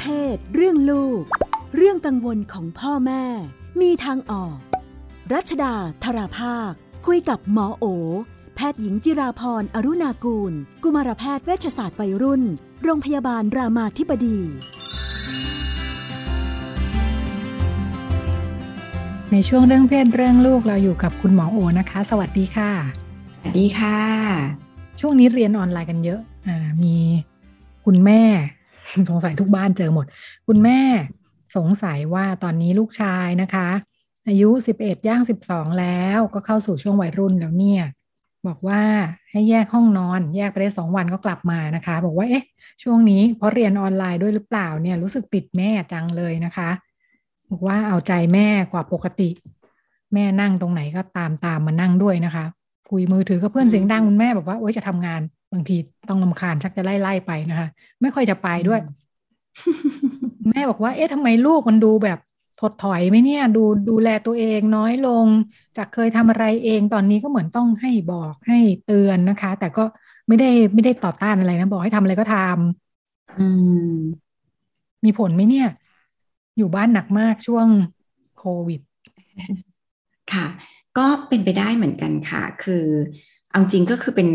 เพศ เรื่องลูก เรื่องกังวลของพ่อแม่ มีทางออก รัชดาธราภาค คุยกับหมอโอ แพทย์หญิงจิราพรอรุณากูล กุมารแพทย์เวชศาสตร์วัยรุ่น โรงพยาบาลรามาธิบดี ในช่วงเรื่องเพศเรื่องลูกเราอยู่กับคุณหมอโอนะคะ สวัสดีค่ะ สวัสดีค่ะ ช่วงนี้เรียนออนไลน์กันเยอะ อ่า มีคุณแม่ สงสัยทุกบ้านเจอหมด คุณแม่สงสัยว่าตอนนี้ลูกชายนะคะ อายุสิบเอ็ดย่างสิบสองแล้วก็เข้าสู่ช่วงวัยรุ่นแล้วเนี่ย บอกว่าให้แยกห้องนอน แยกไปได้สองวันก็กลับมานะคะ บอกว่าเอ๊ะ ช่วงนี้เพราะเรียนออนไลน์ด้วยหรือเปล่าเนี่ยรู้สึกติดแม่จังเลยนะคะ บอกว่าเอาใจแม่กว่าปกติ แม่นั่งตรงไหนก็ตามตามมานั่งด้วยนะคะคุยมือถือกับเพื่อนเสียงดังคุณแม่บอกว่าโอ๊ยจะทำงาน บางทีต้องลำคาญชักจะไล่ไล่ไปนะคะ ไม่ค่อยจะไปด้วย แม่บอกว่า เอ๊ะทำไมลูกมันดูแบบถดถอยไหมเนี่ย ดูดูแลตัวเองน้อยลง จากเคยทำอะไรเองตอนนี้ก็เหมือนต้องให้บอกให้เตือนนะคะ แต่ก็ไม่ได้ไม่ได้ต่อต้านอะไรนะบอกให้ทำอะไรก็ทำอืม มีผลไหมเนี่ย อยู่บ้านหนักมากช่วงโควิด ค่ะ ก็เป็นไปได้เหมือนกันค่ะ คือเอาจริงก็คือเป็น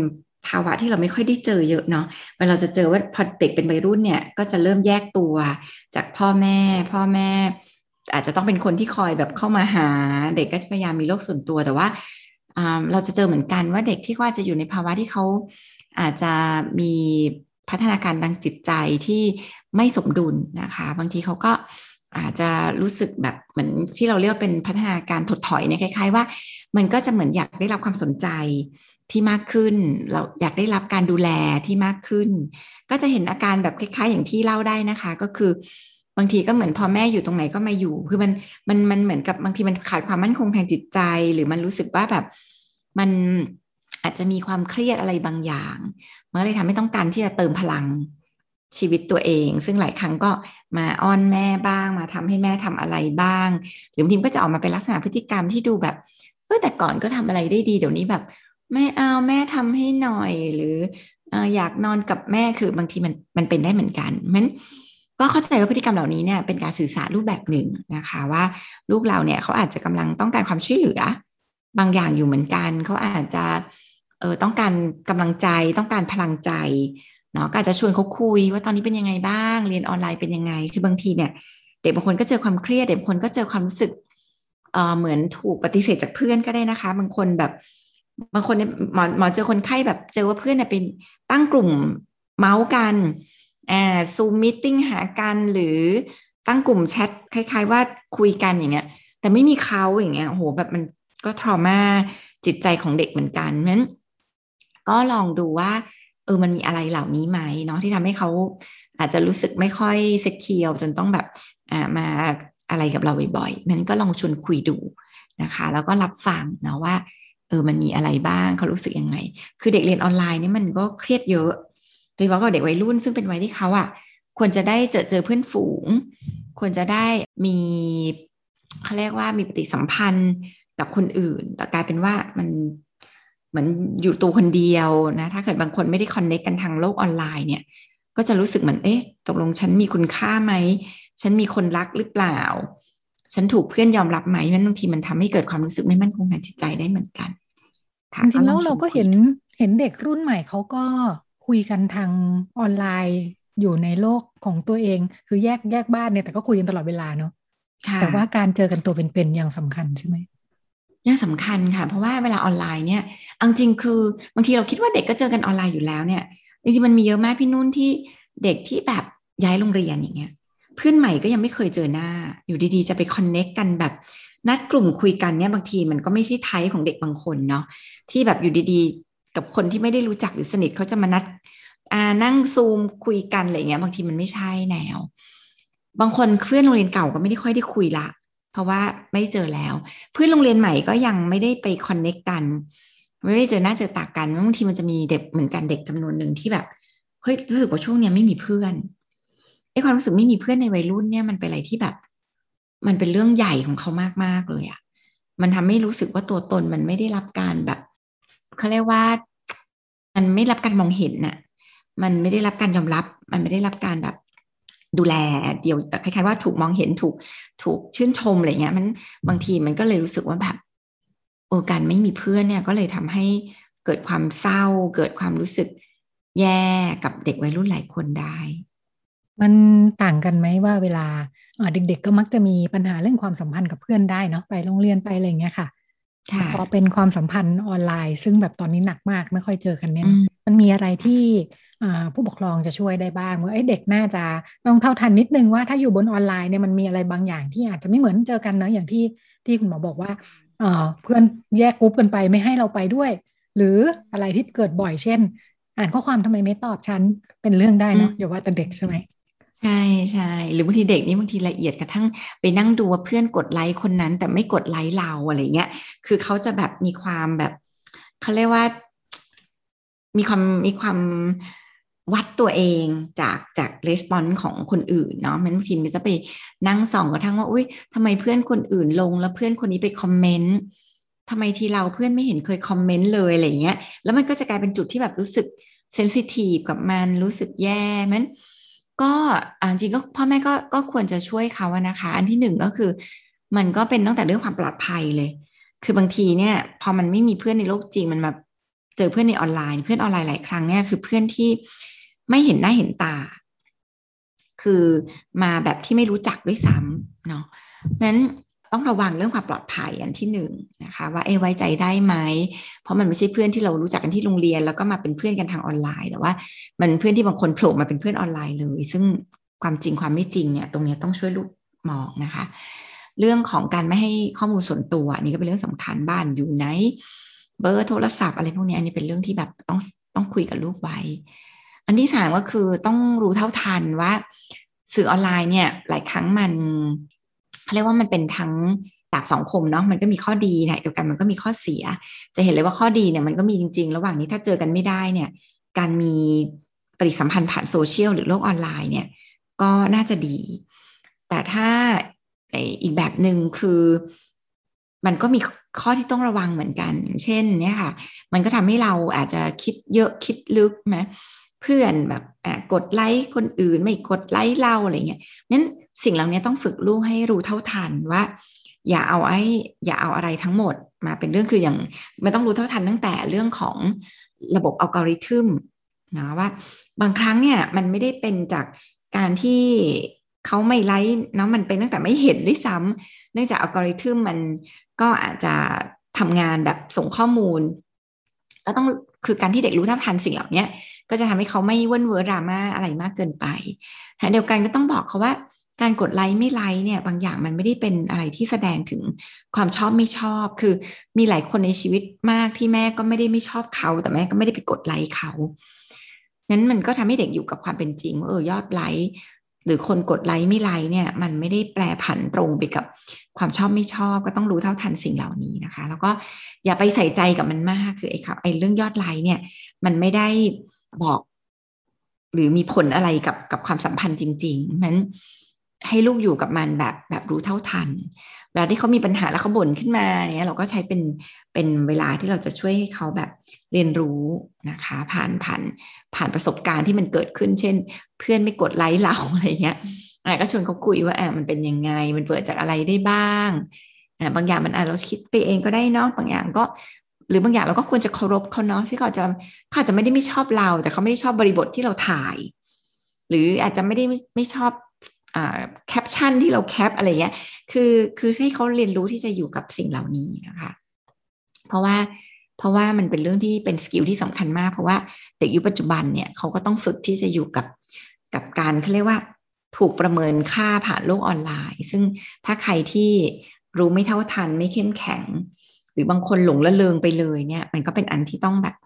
ภาวะที่เราไม่ค่อยได้เจอเยอะเนาะเวลาเราจะเจอว่าพอเด็กเป็นวัยรุ่นเนี่ยก็จะเริ่มแยกตัวจากพ่อแม่ พ่อแม่ อาจจะต้องเป็นคนที่คอยแบบเข้ามาหา เด็กก็จะพยายามมีโลกส่วนตัวแต่ว่าเราจะเจอเหมือนกันว่าเด็กที่ว่าจะอยู่ในภาวะที่เขาอาจจะมีพัฒนาการทางจิตใจที่ไม่สมดุลนะคะ บางทีเขาก็ อาจจะรู้สึกแบบเหมือนที่เราเรียกเป็นพัฒนาการถดถอยเนี่ยคล้าย ๆ ว่า มันก็จะเหมือนอยากได้รับความสนใจที่มากขึ้น เราอยากได้รับการดูแลที่มากขึ้น ก็จะเห็นอาการแบบคล้าย ๆ อย่างที่เล่าได้นะคะ ก็คือบางทีก็เหมือนพอแม่อยู่ตรงไหนก็มาอยู่ คือมันมันมันเหมือนกับบางทีมันขาดความมั่นคงทางจิตใจ หรือมันรู้สึกว่าแบบมันอาจจะมีความเครียดอะไรบางอย่างมันเลยทำให้ต้องการที่จะเติมพลัง ชีวิตตัวเอง ซึ่งหลายครั้งก็มาอ้อนแม่บ้าง มาทำให้แม่ทำอะไรบ้าง หรือบางทีก็จะออกมาเป็นลักษณะพฤติกรรมที่ดูแบบเออแต่ก่อนก็ทำอะไรได้ดีเดี๋ยวนี้แบบไม่เอาแม่ทำให้หน่อยหรืออยากนอนกับแม่คือบางทีมันมันเป็นได้เหมือนกันมันก็เข้าใจว่าพฤติกรรมเหล่านี้เนี่ยเป็นการสื่อสารรูปแบบหนึ่งนะคะว่าลูกเราเนี่ยเขาอาจจะกำลังต้องการความช่วยเหลือ บางอย่างอยู่เหมือนกัน เขาอาจจะเออต้องการกำลังใจต้องการพลังใจ เนาะก็อาจจะชวนเขาคุยว่าตอนนี้เป็นยังไงบ้าง เรียนออนไลน์เป็นยังไง คือบางทีเนี่ยเด็กบางคนก็เจอความเครียดเด็กบางคนก็เจอความรู้สึกเออเหมือนถูกปฏิเสธจากเพื่อนก็ได้นะคะ บางคนแบบ บางคนเนี่ยหมอหมอเจอคนไข้แบบเจอว่าเพื่อนเนี่ยเป็นตั้งกลุ่มเมาส์กันอ่าซูมมิ팅หากันหรือตั้งกลุ่มแชทคล้าย ๆ ว่าคุยกันอย่างเงี้ย แต่ไม่มีเขาอย่างเงี้ยโหแบบมันก็ทรมาจิตใจของเด็กเหมือนกันนั้นก็ลองดูว่า ออมันมีอะไรเหล่านี้ไหมเนาะที่ทำให้เขาอาจจะรู้สึกไม่ค่อยเซ็กเคียวจนต้องแบบอ่ามาอะไรกับเราบ่อยๆนั้นก็ลองชวนคุยดูนะคะ แล้วก็รับฟังนะว่าเออมันมีอะไรบ้างเขารู้สึกยังไง คือเด็กเรียนออนไลน์นี่มันก็เครียดเยอะโดยเฉพาะกับเด็กวัยรุ่นซึ่งเป็นวัยที่เขาอะ่ะควรจะได้เจอเจอเพื่อนฝูง ควรจะได้มีเขาเรียกว่ามีปฏิสัมพันธ์กับคนอื่น แต่กลายเป็นว่ามัน เหมือนอยู่ตัวคนเดียวนะ ถ้าเกิดบางคนไม่ได้คอนเน็กกันทางโลกออนไลน์เนี่ย ก็จะรู้สึกเหมือนเอ๊ะตกลงฉันมีคุณค่าไหม ฉันมีคนรักหรือเปล่า ฉันถูกเพื่อนยอมรับไหมมันบางทีมันทำให้เกิดความรู้สึกไม่มั่นคงทางจิตใจได้เหมือนกันจริงๆแล้วเราก็เห็นเห็นเด็กรุ่นใหม่เขาก็คุยกันทางออนไลน์อยู่ในโลกของตัวเอง คือแยกแยกบ้านเนี่ยแต่ก็คุยกันตลอดเวลาเนาะแต่ว่าการเจอกันตัวเป็นๆยังสำคัญใช่ไหม ยังสำคัญค่ะ เพราะว่าเวลาออนไลน์เนี่ยอังจริงคือบางทีเราคิดว่าเด็กก็เจอกันออนไลน์อยู่แล้วเนี่ยจริงๆมันมีเยอะมากพี่นุ่นที่เด็กที่แบบย้ายโรงเรียนอย่างเงี้ยเพื่อนใหม่ก็ยังไม่เคยเจอหน้า อยู่ดีๆ จะไปคอนเน็กกันแบบนัดกลุ่มคุยกันเนี่ยบางทีมันก็ไม่ใช่ไทป์ของเด็กบางคนเนาะที่แบบอยู่ดีๆ กับคนที่ไม่ได้รู้จักหรือสนิทเขาจะมานัดอ่านั่งซูมคุยกันอะไรเงี้ยบางทีมันไม่ใช่แนว บางคนเพื่อนโรงเรียนเก่าก็ไม่ได้ค่อยได้คุยละ เพราะว่าไม่เจอแล้ว เพื่อนโรงเรียนใหม่ก็ยังไม่ได้ไปคอนเน็กกันไม่ได้เจอหน้าเจอตากันบางทีมันจะมีเด็กเหมือนกันเด็กจำนวนหนึ่งที่แบบเฮ้ยรู้สึกว่าช่วงเนี้ยไม่มีเพื่อนไอ้ความรู้สึกไม่มีเพื่อนในวัยรุ่นเนี่ยมันเป็นอะไรที่แบบ มันเป็นเรื่องใหญ่ของเขามากๆเลยอะมันทำให้รู้สึกว่าตัวตนมันไม่ได้รับการแบบเขาเรียกว่า มันไม่รับการมองเห็นน่ะ มันไม่ได้รับการยอมรับ มันไม่ได้รับการแบบ ดูแลเดียวคล้ายๆว่าถูกมองเห็นถูกถูกชื่นชมอะไรเงี้ยมันบางทีมันก็เลยรู้สึกว่าแบบโอการไม่มีเพื่อนเนี่ยก็เลยทำให้เกิดความเศร้า เกิดความรู้สึกแย่กับเด็กวัยรุ่นหลายคนได้ มันต่างกันไหมว่าเวลาเด็กๆก็มักจะมีปัญหาเรื่องความสัมพันธ์กับเพื่อนได้เนาะไปโรงเรียนไปอะไรเงี้ยค่ะ พอเป็นความสัมพันธ์ออนไลน์ ซึ่งแบบตอนนี้หนักมากไม่ค่อยเจอกันเนี่ยมันมีอะไรที่ผู้ปกครองจะช่วยได้บ้างว่าเด็กน่าจะต้องเท่าทันนิดนึงว่าถ้าอยู่บนออนไลน์เนี่ยมันมีอะไรบางอย่างที่อาจจะไม่เหมือนเจอกันเนาะอย่างที่ที่คุณหมอบอกว่าเพื่อนแยกกรุ๊ปกันไปไม่ให้เราไปด้วย หรืออะไรที่เกิดบ่อยเช่น อ่านข้อความทำไมไม่ตอบฉันเป็นเรื่องได้เนาะอย่าว่าแต่เด็กใช่ไหม ใช่ใช่หรือบางทีเด็กนี่บางทีละเอียดกระทั่งไปนั่งดูว่าเพื่อนกดไลค์คนนั้น แต่ไม่กดไลค์เราอะไรเงี้ยคือเขาจะแบบมีความแบบเขาเรียกว่า มีความมีความวัดตัวเองจากจากレスปอนส์ของคนอื่นเนาะมันบางทีมันจะไปนั่งส่องกระทั่งว่าอุ้ยทำไมเพื่อนคนอื่นลงแล้วเพื่อนคนนี้ไปคอมเมนต์ทำไมทีเราเพื่อนไม่เห็นเคยคอมเมนต์เลยอะไรเงี้ย แล้วมันก็จะกลายเป็นจุดที่แบบรู้สึกเซนซิทีฟกับมันรู้สึกแย่มัน ก็จริงก็พ่อแม่ก็ก็ควรจะช่วยเขาอะนะคะ อันที่หนึ่งก็คือ มันก็เป็นตั้งแต่เรื่องความปลอดภัยเลย คือบางทีเนี่ย พอมันไม่มีเพื่อนในโลกจริงมันมาเจอเพื่อนในออนไลน์ เพื่อนออนไลน์หลายครั้งเนี่ยคือเพื่อนที่ไม่เห็นหน้าเห็นตา คือมาแบบที่ไม่รู้จักด้วยซ้ำเนาะนั้น ต้องระวังเรื่องความปลอดภัยอันที่หนึ่งนะคะ ว่าเอไว้ใจได้ไหม เพราะมันไม่ใช่เพื่อนที่เรารู้จักกันที่โรงเรียน แล้วก็มาเป็นเพื่อนกันทางออนไลน์ แต่ว่ามันเพื่อนที่บางคนโผล่มาเป็นเพื่อนออนไลน์เลย ซึ่งความจริงความไม่จริงเนี่ยตรงนี้ต้องช่วยลูกมองนะคะ เรื่องของการไม่ให้ข้อมูลส่วนตัวนี่ก็เป็นเรื่องสำคัญบ้านอยู่ไหน เบอร์โทรศัพท์อะไรพวกนี้อันนี้เป็นเรื่องที่แบบต้องต้องคุยกับลูกไว้ อันที่สามก็คือต้องรู้เท่าทันว่าสื่อออนไลน์เนี่ยหลายครั้งมัน เรียกว่ามันเป็นทั้งดาบสองคมเนาะมันก็มีข้อดีนะเดียวกันมันก็มีข้อเสีย จะเห็นเลยว่าข้อดีเนี่ยมันก็มีจริง ๆ ระหว่างนี้ถ้าเจอกันไม่ได้เนี่ย การมีปฏิสัมพันธ์ผ่านโซเชียลหรือโลกออนไลน์เนี่ย ก็น่าจะดี แต่ถ้าอีกแบบหนึ่งคือ มันก็มีข้อที่ต้องระวังเหมือนกัน เช่น เนี่ยค่ะ มันก็ทำให้เราอาจจะคิดเยอะคิดลึกไหม เพื่อนแบบกดไลค์คนอื่นไม่กดไลค์เราอะไรเงี้ยนั้นสิ่งเหล่านี้ต้องฝึกลูกให้รู้เท่าทันว่า อย่าเอาไอ้อย่าเอาอะไรทั้งหมดมาเป็นเรื่องคืออย่างมันต้องรู้เท่าทันตั้งแต่เรื่องของระบบอัลกอริทึมนะว่า บางครั้งเนี่ยมันไม่ได้เป็นจากการที่เขาไม่ไลค์เนาะมันเป็นตั้งแต่ไม่เห็นด้วยซ้ำเนื่องจากอัลกอริทึมมันก็อาจจะทำงานแบบส่งข้อมูลแล้วต้อง คือการที่เด็กรู้เท่าทันสิ่งเหล่านี้ก็จะทำให้เขาไม่ over drama อะไรมากเกินไปแต่เดียวกันก็ต้องบอกเขาว่าการกดไลค์ไม่ไลค์เนี่ยบางอย่างมันไม่ได้เป็นอะไรที่แสดงถึงความชอบไม่ชอบ คือมีหลายคนในชีวิตมากที่แม่ก็ไม่ได้ไม่ชอบเขา แต่แม่ก็ไม่ได้ไปกดไลค์เขานั้นมันก็ทำให้เด็กอยู่กับความเป็นจริงว่าเออยอดไลค์ หรือคนกดไลค์ไม่ไลค์เนี่ย มันไม่ได้แปรผันตรงไปกับความชอบไม่ชอบก็ต้องรู้เท่าทันสิ่งเหล่านี้นะคะ แล้วก็อย่าไปใส่ใจกับมันมากคือไอ้ครับไอ้เรื่องยอดไลค์เนี่ย มันไม่ได้บอก หรือมีผลอะไรกับกับความสัมพันธ์จริงๆมัน ให้ลูกอยู่กับมันแบบแบบรู้เท่าทันเวลาที่เขามีปัญหาแล้วเขาบ่นขึ้นมาเนี่ยเราก็ใช้เป็นเป็นเวลาที่เราจะช่วยให้เขาแบบเรียนรู้นะคะ ผ่านผ่านผ่านประสบการณ์ที่มันเกิดขึ้น เช่น เพื่อนไม่กดไลค์เราอะไรเงี้ยอ่ก็ชวนเขาคุยว่าแอบมันเป็นยังไง มันเกิดจากอะไรได้บ้างอ่าบางอย่างมันอาจเราคิดไปเองก็ได้เนาะบางอย่างก็ หรือบางอย่างเราก็ควรจะเคารพเขาเนาะที่เขาจะเขาอาจจะไม่ได้ไม่ชอบเรา แต่เขาไม่ได้ชอบบริบทที่เราถ่าย หรืออาจจะไม่ได้ไม่ชอบ แคปชั่นที่เราแคปอะไรเงี้ย คือคือให้เขาเรียนรู้ที่จะอยู่กับสิ่งเหล่านี้นะคะ เพราะว่าเพราะว่ามันเป็นเรื่องที่เป็น skill ที่สำคัญมาก เพราะว่าเด็กยุคปัจจุบันเนี่ยเขาก็ต้องฝึกที่จะอยู่กับกับการเขาเรียกว่าถูกประเมินค่าผ่านโลกออนไลน์ ซึ่งถ้าใครที่รู้ไม่เท่าทันไม่เข้มแข็ง หรือบางคนหลงระเริงไปเลยเนี่ย มันก็เป็นอันที่ต้องแบบ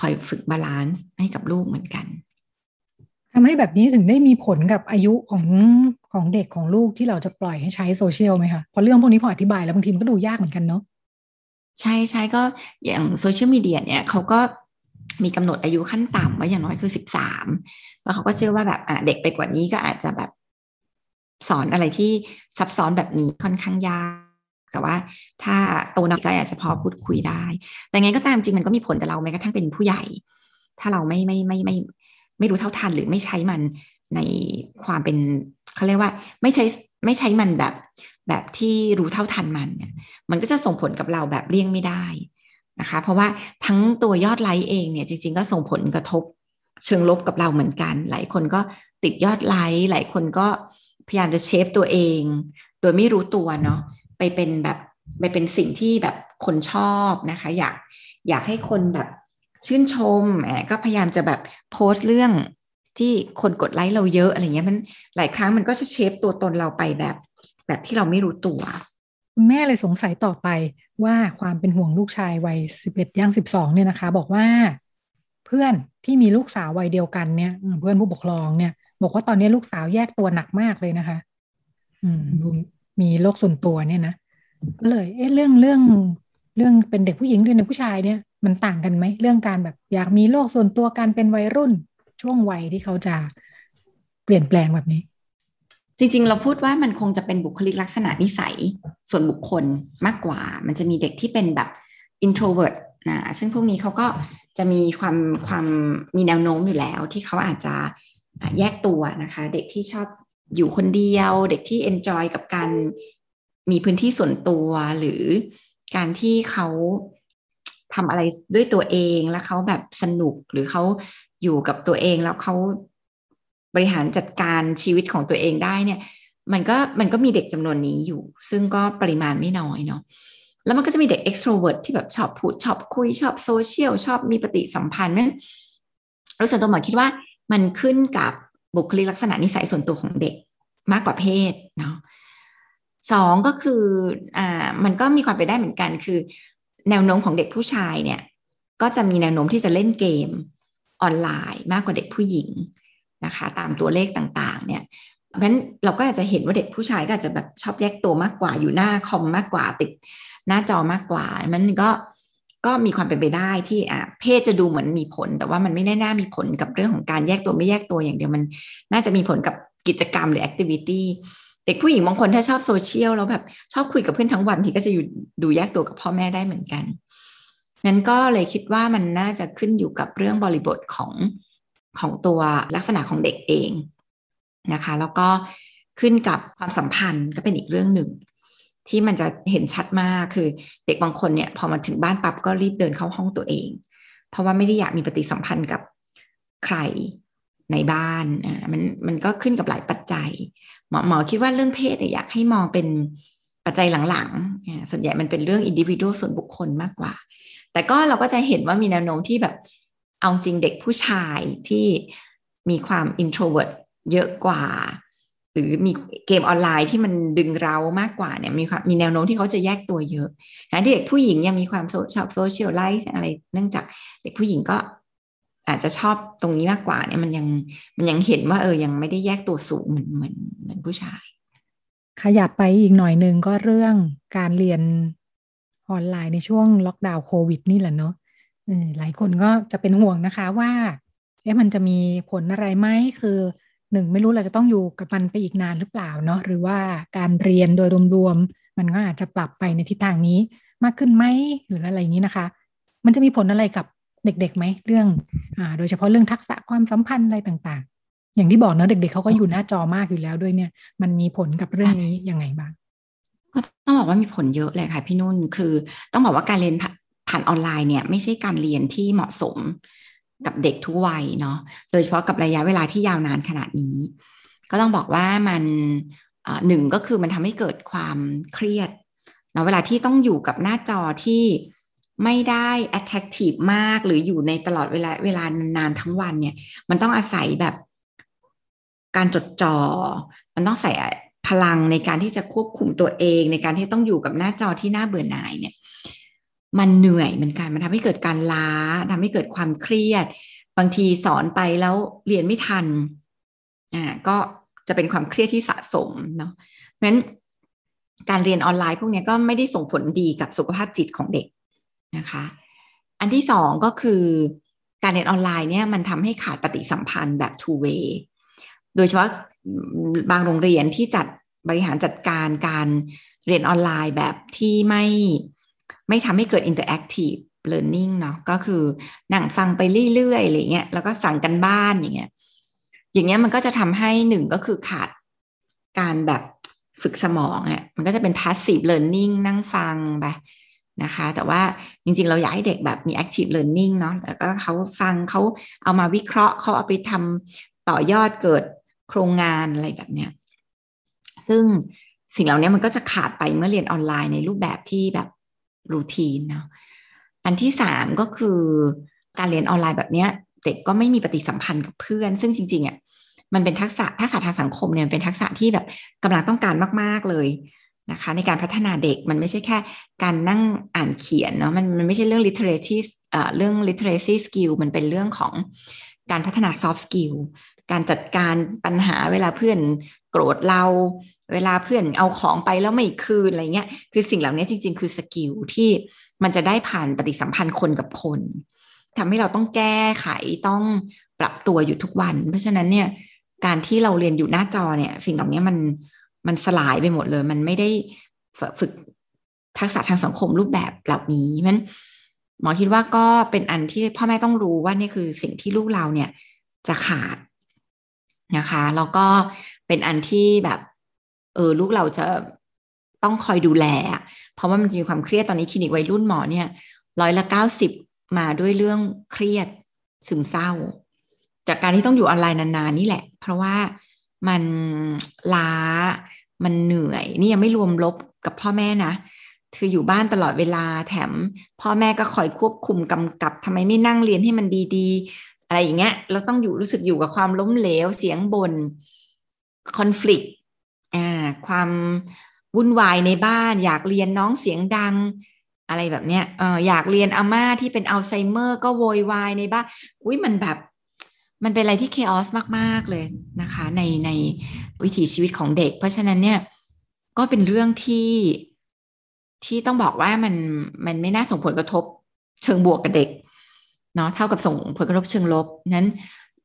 คอยฝึก balance ให้กับลูกเหมือนกัน ทำให้แบบนี้ถึงได้มีผลกับอายุของของเด็กของลูกที่เราจะปล่อยให้ใช้โซเชียลไหมคะเพราะเรื่องพวกนี้พออธิบายแล้วบางทีมันก็ดูยากเหมือนกันเนาะใช่ใช่ก็อย่างโซเชียลมีเดียเนี่ยเขาก็มีกำหนดอายุขั้นต่ำไว้อย่างน้อยคือสิบสามแล้วเขาก็เชื่อว่าแบบอะเด็กไปกว่านี้ก็อาจจะแบบสอนอะไรที่ซับซ้อนแบบนี้ค่อนข้างยาก แต่ว่าถ้าโตน่อยก็อาจจะพอพูดคุยได้ แต่ไงก็ตามจริงมันก็มีผลกับเราแม้กระทั่งเป็นผู้ใหญ่ ถ้าเราไม่ไม่ไม่ไม่ ไม่รู้เท่าทันหรือไม่ใช้มันในความเป็นเขาเรียกว่า ไม่ใช้ไม่ใช้มันแบบ แบบที่รู้เท่าทันมันเนี่ยมันก็จะส่งผลกับเราแบบเลี่ยงไม่ได้นะคะ เพราะว่าทั้งตัวยอดไลค์เองเนี่ยจริง ๆ ก็ส่งผลกระทบเชิงลบกับเราเหมือนกัน หลายคนก็ติดยอดไลค์หลายคนก็พยายามจะเชฟตัวเอง โดยไม่รู้ตัวเนาะไปเป็นแบบไปเป็นสิ่งที่แบบคนชอบนะคะ อยากอยากให้คนแบบ ชื่นชมแหมก็พยายามจะแบบโพสต์เรื่องที่คนกดไลค์เราเยอะอะไรเงี้ยมันหลายครั้งมันก็จะเชฟตัวตนเราไปแบบ แบบที่เราไม่รู้ตัว คุณแม่เลยสงสัยต่อไปว่าความเป็นห่วงลูกชายวัยสิบเอ็ดย่างสิบสองเนี่ยนะคะ บอกว่าเพื่อนที่มีลูกสาววัยเดียวกันเนี่ย เพื่อนผู้ปกครองเนี่ย บอกว่าตอนนี้ลูกสาวแยกตัวหนักมากเลยนะคะ อืมมีโรคส่วนตัวเนี่ยนะก็เลยเอ๊ะเรื่องเรื่อง เรื่องเป็นเด็กผู้หญิงเด้วยในผู้ชายเนี่ยมันต่างกันไหมเรื่องการแบบอยากมีโลกส่วนตัวการเป็นวัยรุ่นช่วงวัยที่เขาจะเปลี่ยนแปลงแบบนี้ จริง ๆ เราพูดว่ามันคงจะเป็นบุคลิกลักษณะนิสัยส่วนบุคคลมากกว่า มันจะมีเด็กที่เป็นแบบ introvert นะซึ่งพวกนี้เขาก็จะมีความความมีแนวโน้มอยู่แล้ว ที่เขาอาจจะแยกตัวนะคะ เด็กที่ชอบอยู่คนเดียว เด็กที่ enjoy กับการมีพื้นที่ส่วนตัวหรือ การที่เขาทำอะไรด้วยตัวเองแล้วเขาแบบสนุกหรือเขาอยู่กับตัวเองแล้วเขาบริหารจัดการชีวิตของตัวเองได้เนี่ย มันก็มันก็มีเด็กจำนวนนี้อยู่ ซึ่งก็ปริมาณไม่น้อยเนาะแล้วมันก็จะมีเด็ก extrovert ที่แบบชอบพูดชอบคุยชอบโซเชียลชอบมีปฏิสัมพันธ์นั้นเราส่วนตัวหมอคิดว่ามันขึ้นกับบุคลิกลักษณะนิสัยส่วนตัวของเด็กมากกว่าเพศเนาะ สองก็คืออ่ามันก็มีความไปได้เหมือนกัน คือ แนวโน้มของเด็กผู้ชายเนี่ย ก็จะมีแนวโน้มที่จะเล่นเกมออนไลน์มากกว่าเด็กผู้หญิงนะคะ ตามตัวเลขต่างๆ เนี่ยเพราะฉะนั้นเราก็อาจจะเห็นว่าเด็กผู้ชายก็อาจจะแบบชอบแยกตัวมากกว่าอยู่หน้าคอมมากกว่าติดหน้าจอมากกว่า มันก็ก็มีความเป็นไปได้ที่อะเพศจะดูเหมือนมีผล แต่ว่ามันไม่ได้น่ามีผลกับเรื่องของการแยกตัวไม่แยกตัวอย่างเดียวมัน น่าจะมีผลกับกิจกรรมหรือ activity เด็กผู้หญิงบางคนถ้าชอบโซเชียลแล้วแบบชอบคุยกับเพื่อนทั้งวันที่ก็จะอยู่ดูแยกตัวกับพ่อแม่ได้เหมือนกันนั้นก็เลยคิดว่ามันน่าจะขึ้นอยู่กับเรื่องบริบทของของตัวลักษณะของเด็กเองนะคะ แล้วก็ขึ้นกับความสัมพันธ์ก็เป็นอีกเรื่องหนึ่ง ที่มันจะเห็นชัดมากคือเด็กบางคนเนี่ยพอมาถึงบ้านปั๊บก็รีบเดินเข้าห้องตัวเอง เพราะว่าไม่ได้อยากมีปฏิสัมพันธ์กับใครในบ้านอ่ามันมันก็ขึ้นกับหลายปัจจัย หมอหมอคิดว่าเรื่องเพศอยากให้มองเป็นปัจจัยหลังๆ ส่วนใหญ่มันเป็นเรื่อง individual ส่วนบุคคลมากกว่า แต่ก็เราก็จะเห็นว่ามีแนวโน้มที่แบบเอาจริงเด็กผู้ชายที่มีความ introvert เยอะกว่า หรือมีเกมออนไลน์ที่มันดึงเรามากกว่าเนี่ยมีความมีแนวโน้มที่เขาจะแยกตัวเยอะนะเด็กผู้หญิงยังมีความชอบ social life อะไร เนื่องจากเด็กผู้หญิงก็ อาจจะชอบตรงนี้มากกว่าเนี่ยมันยังมันยังเห็นว่าเออยังไม่ได้แยกตัวสูงเหมือนเหมือนเหมือนผู้ชาย ขยับไปอีกหน่อยหนึ่งก็เรื่องการเรียนออนไลน์ในช่วงล็อกดาวน์โควิด นี่แหละเนาะหลายคนก็จะเป็นห่วงนะคะว่าเอ๊ะมันจะมีผลอะไรไหมคือหนึ่งไม่รู้เราจะต้องอยู่กับมันไปอีกนานหรือเปล่าเนาะหรือว่าการเรียนโดยรวมๆมันก็อาจจะปรับไปในทิศทางนี้มากขึ้นไหมหรืออะไรอย่างนี้นะคะ มันจะมีผลอะไรกับ เด็กๆไหมเรื่องอ่าโดยเฉพาะเรื่องทักษะความสัมพันธ์อะไรต่างๆ อย่างที่บอกเนอะเด็กๆเขาก็อยู่หน้าจอมากอยู่แล้วด้วยเนี่ย มันมีผลกับเรื่องนี้ยังไงบ้างก็ต้องบอกว่ามีผลเยอะเลยค่ะพี่นุ่นคือต้องบอกว่าการเรียนผ่านออนไลน์เนี่ยไม่ใช่การเรียนที่เหมาะสมกับเด็กทุกวัยเนาะโดยเฉพาะกับระยะเวลาที่ยาวนานขนาดนี้ ก็ต้องบอกว่ามันหนึ่งก็คือมันทำให้เกิดความเครียดเนาะเวลาที่ต้องอยู่กับหน้าจอที่ ไม่ได้ attractive มากหรืออยู่ในตลอดเวลาเวลานานทั้งวันเนี่ย มันต้องอาศัยแบบการจดจอ่อ มันต้องใส่พลังในการที่จะควบคุมตัวเอง ในการที่ต้องอยู่กับหน้าจอที่น่าเบื่อหน่ายเนี่ย มันเหนื่อยเหมือนกัน มันทำให้เกิดการล้าทำให้เกิดความเครียด บางทีสอนไปแล้วเรียนไม่ทัน อ่า ก็จะเป็นความเครียดที่สะสมเนาะ เพราะฉะนั้นการเรียนออนไลน์พวกนี้ก็ไม่ได้ส่งผลดีกับสุขภาพจิตของเด็ก นะคะ อันที่สองก็คือการเรียนออนไลน์เนี่ยมันทำให้ขาดปฏิสัมพันธ์แบบ two way โดยเฉพาะบางโรงเรียนที่จัดบริหารจัดการการเรียนออนไลน์แบบที่ไม่ไม่ทำให้เกิด interactive learning เนาะก็คือนั่งฟังไปเรื่อยๆอะไรเงี้ยแล้วก็สั่งกันบ้านอย่างเงี้ยอย่างเงี้ยมันก็จะทำให้หนึ่งก็คือขาดการแบบฝึกสมองอะ่ะมันก็จะเป็น passive learning นั่งฟังไป นะคะ แต่ว่าจริงๆ เราอยากให้เด็กแบบมี active learning เนาะแล้วก็เขาฟังเขาเอามาวิเคราะห์เขาเอาไปทำต่อยอดเกิดโครงงานอะไรแบบเนี้ยซึ่งสิ่งเหล่านี้มันก็จะขาดไปเมื่อเรียนออนไลน์ในรูปแบบที่แบบรูทีนเนาะอันที่สามก็คือการเรียนออนไลน์แบบเนี้ยเด็กก็ไม่มีปฏิสัมพันธ์กับเพื่อน ซึ่งจริงๆอะมันเป็นทักษะทักษะทางสังคมเนี่ยเป็นทักษะที่แบบกำลังต้องการมาก ๆเลย นะคะในการพัฒนาเด็กมันไม่ใช่แค่การนั่งอ่านเขียนเนาะมันมันไม่ใช่เรื่อง literacy เอ่อเรื่อง literacy skill มันเป็นเรื่องของการพัฒนา soft skill การจัดการปัญหาเวลาเพื่อนโกรธเรา เวลาเพื่อนเอาของไปแล้วไม่คืนอะไรเงี้ยคือสิ่งเหล่านี้จริง ๆ คือสกิลที่มันจะได้ผ่านปฏิสัมพันธ์คนกับคนทำให้เราต้องแก้ไขต้องปรับตัวอยู่ทุกวัน เพราะฉะนั้นเนี่ยการที่เราเรียนอยู่หน้าจอเนี่ย สิ่งเหล่านี้มัน มันสลายไปหมดเลย มันไม่ได้ฝึกทักษะทางสังคมรูปแบบเหล่านี้มันหมอคิดว่าก็เป็นอันที่พ่อแม่ต้องรู้ว่านี่คือสิ่งที่ลูกเราเนี่ยจะขาดนะคะแล้วก็เป็นอันที่แบบ เออลูกเราจะต้องคอยดูแล เพราะว่ามันจะมีความเครียดตอนนี้คลินิกวัยรุ่นหมอเนี่ยร้อยละเก้าสิบมาด้วยเรื่องเครียดซึมเศร้า จากการที่ต้องอยู่ออนไลน์นานๆนี่แหละ เพราะว่า มันล้ามันเหนื่อยนี่ยังไม่รวมลบกับพ่อแม่นะคืออยู่บ้านตลอดเวลาแถม พ่อแม่ก็คอยควบคุมกำกับทำไมไม่นั่งเรียนให้มันดีๆ อะไรอย่างเงี้ย เราต้องอยู่รู้สึกอยู่กับความล้มเหลวเสียงบนคอน FLICT อ่าความวุ่นวายในบ้าน อยากเรียนน้องเสียงดัง อะไรแบบเนี้ยเอออยากเรียนอาม่าที่เป็นอัลไซเมอร์ ก็โวยวายในบ้านอุ้ยมันแบบ มันเป็นอะไรที่เคออสมาก ๆ เลยนะคะ ในในวิถีชีวิตของเด็ก เพราะฉะนั้นเนี่ยก็เป็นเรื่องที่ที่ต้องบอกว่ามันมันไม่น่าส่งผลกระทบเชิงบวกกับเด็กเนาะเท่ากับส่งผลกระทบเชิงลบนั้น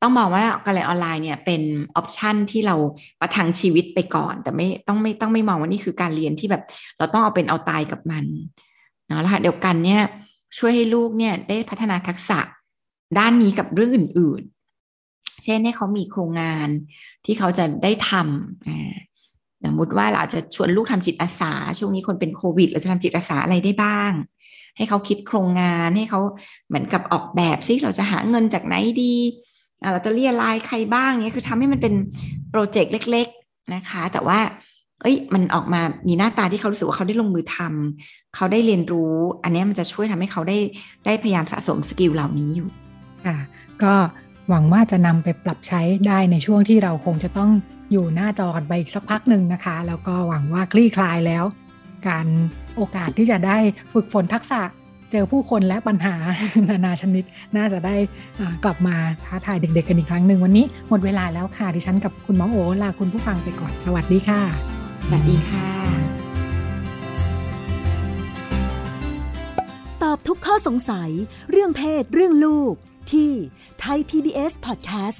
ต้องบอกว่าการเรียนออนไลน์เนี่ยเป็นออปชันที่เราประทังชีวิตไปก่อน แต่ไม่ต้องไม่ต้องไม่มองว่านี่คือการเรียนที่แบบ เราต้องเอาเป็นเอาตายกับมันเนาะแล้วค่ะเดียวกันเนี่ยช่วยให้ลูกเนี่ยได้พัฒนาทักษะด้านนี้กับเรื่องอื่น เช่นให้เขามีโครงงานที่เขาจะได้ทำสมมติว่าเราจะชวนลูกทำจิตอาสา ช่วงนี้คนเป็นโควิด เราจะทำจิตอาสาอะไรได้บ้าง ให้เขาคิดโครงงานให้เขาเหมือนกับออกแบบซิเราจะหาเงินจากไหนดีเราจะเรี่ยไรใครบ้างเนี่ยคือทำให้มันเป็นโปรเจกต์เล็ก ๆนะคะ แต่ว่าเอ้ยมันออกมามีหน้าตาที่เขารู้สึกว่าเขาได้ลงมือทำเขาได้เรียนรู้ อันนี้มันจะช่วยทำให้เขาได้ได้พยายามสะสม skill เหล่านี้อยู่ค่ะก็ หวังว่าจะนำไปปรับใช้ได้ในช่วงที่เราคงจะต้องอยู่หน้าจอกันไปอีกสักพักหนึ่งนะคะ แล้วก็หวังว่าคลี่คลายแล้ว การโอกาสที่จะได้ฝึกฝนทักษะเจอผู้คนและปัญหานานาชนิด น่าจะได้กลับมาท้าทายเด็กๆกันอีกครั้งหนึ่งวันนี้หมดเวลาแล้วค่ะ ดิฉันกับคุณหมอโอลาคุณผู้ฟังไปก่อนสวัสดีค่ะสวัสดีค่ะ ตอบทุกข้อสงสัย เรื่องเพศเรื่องลูก ที่ Thai PBS Podcast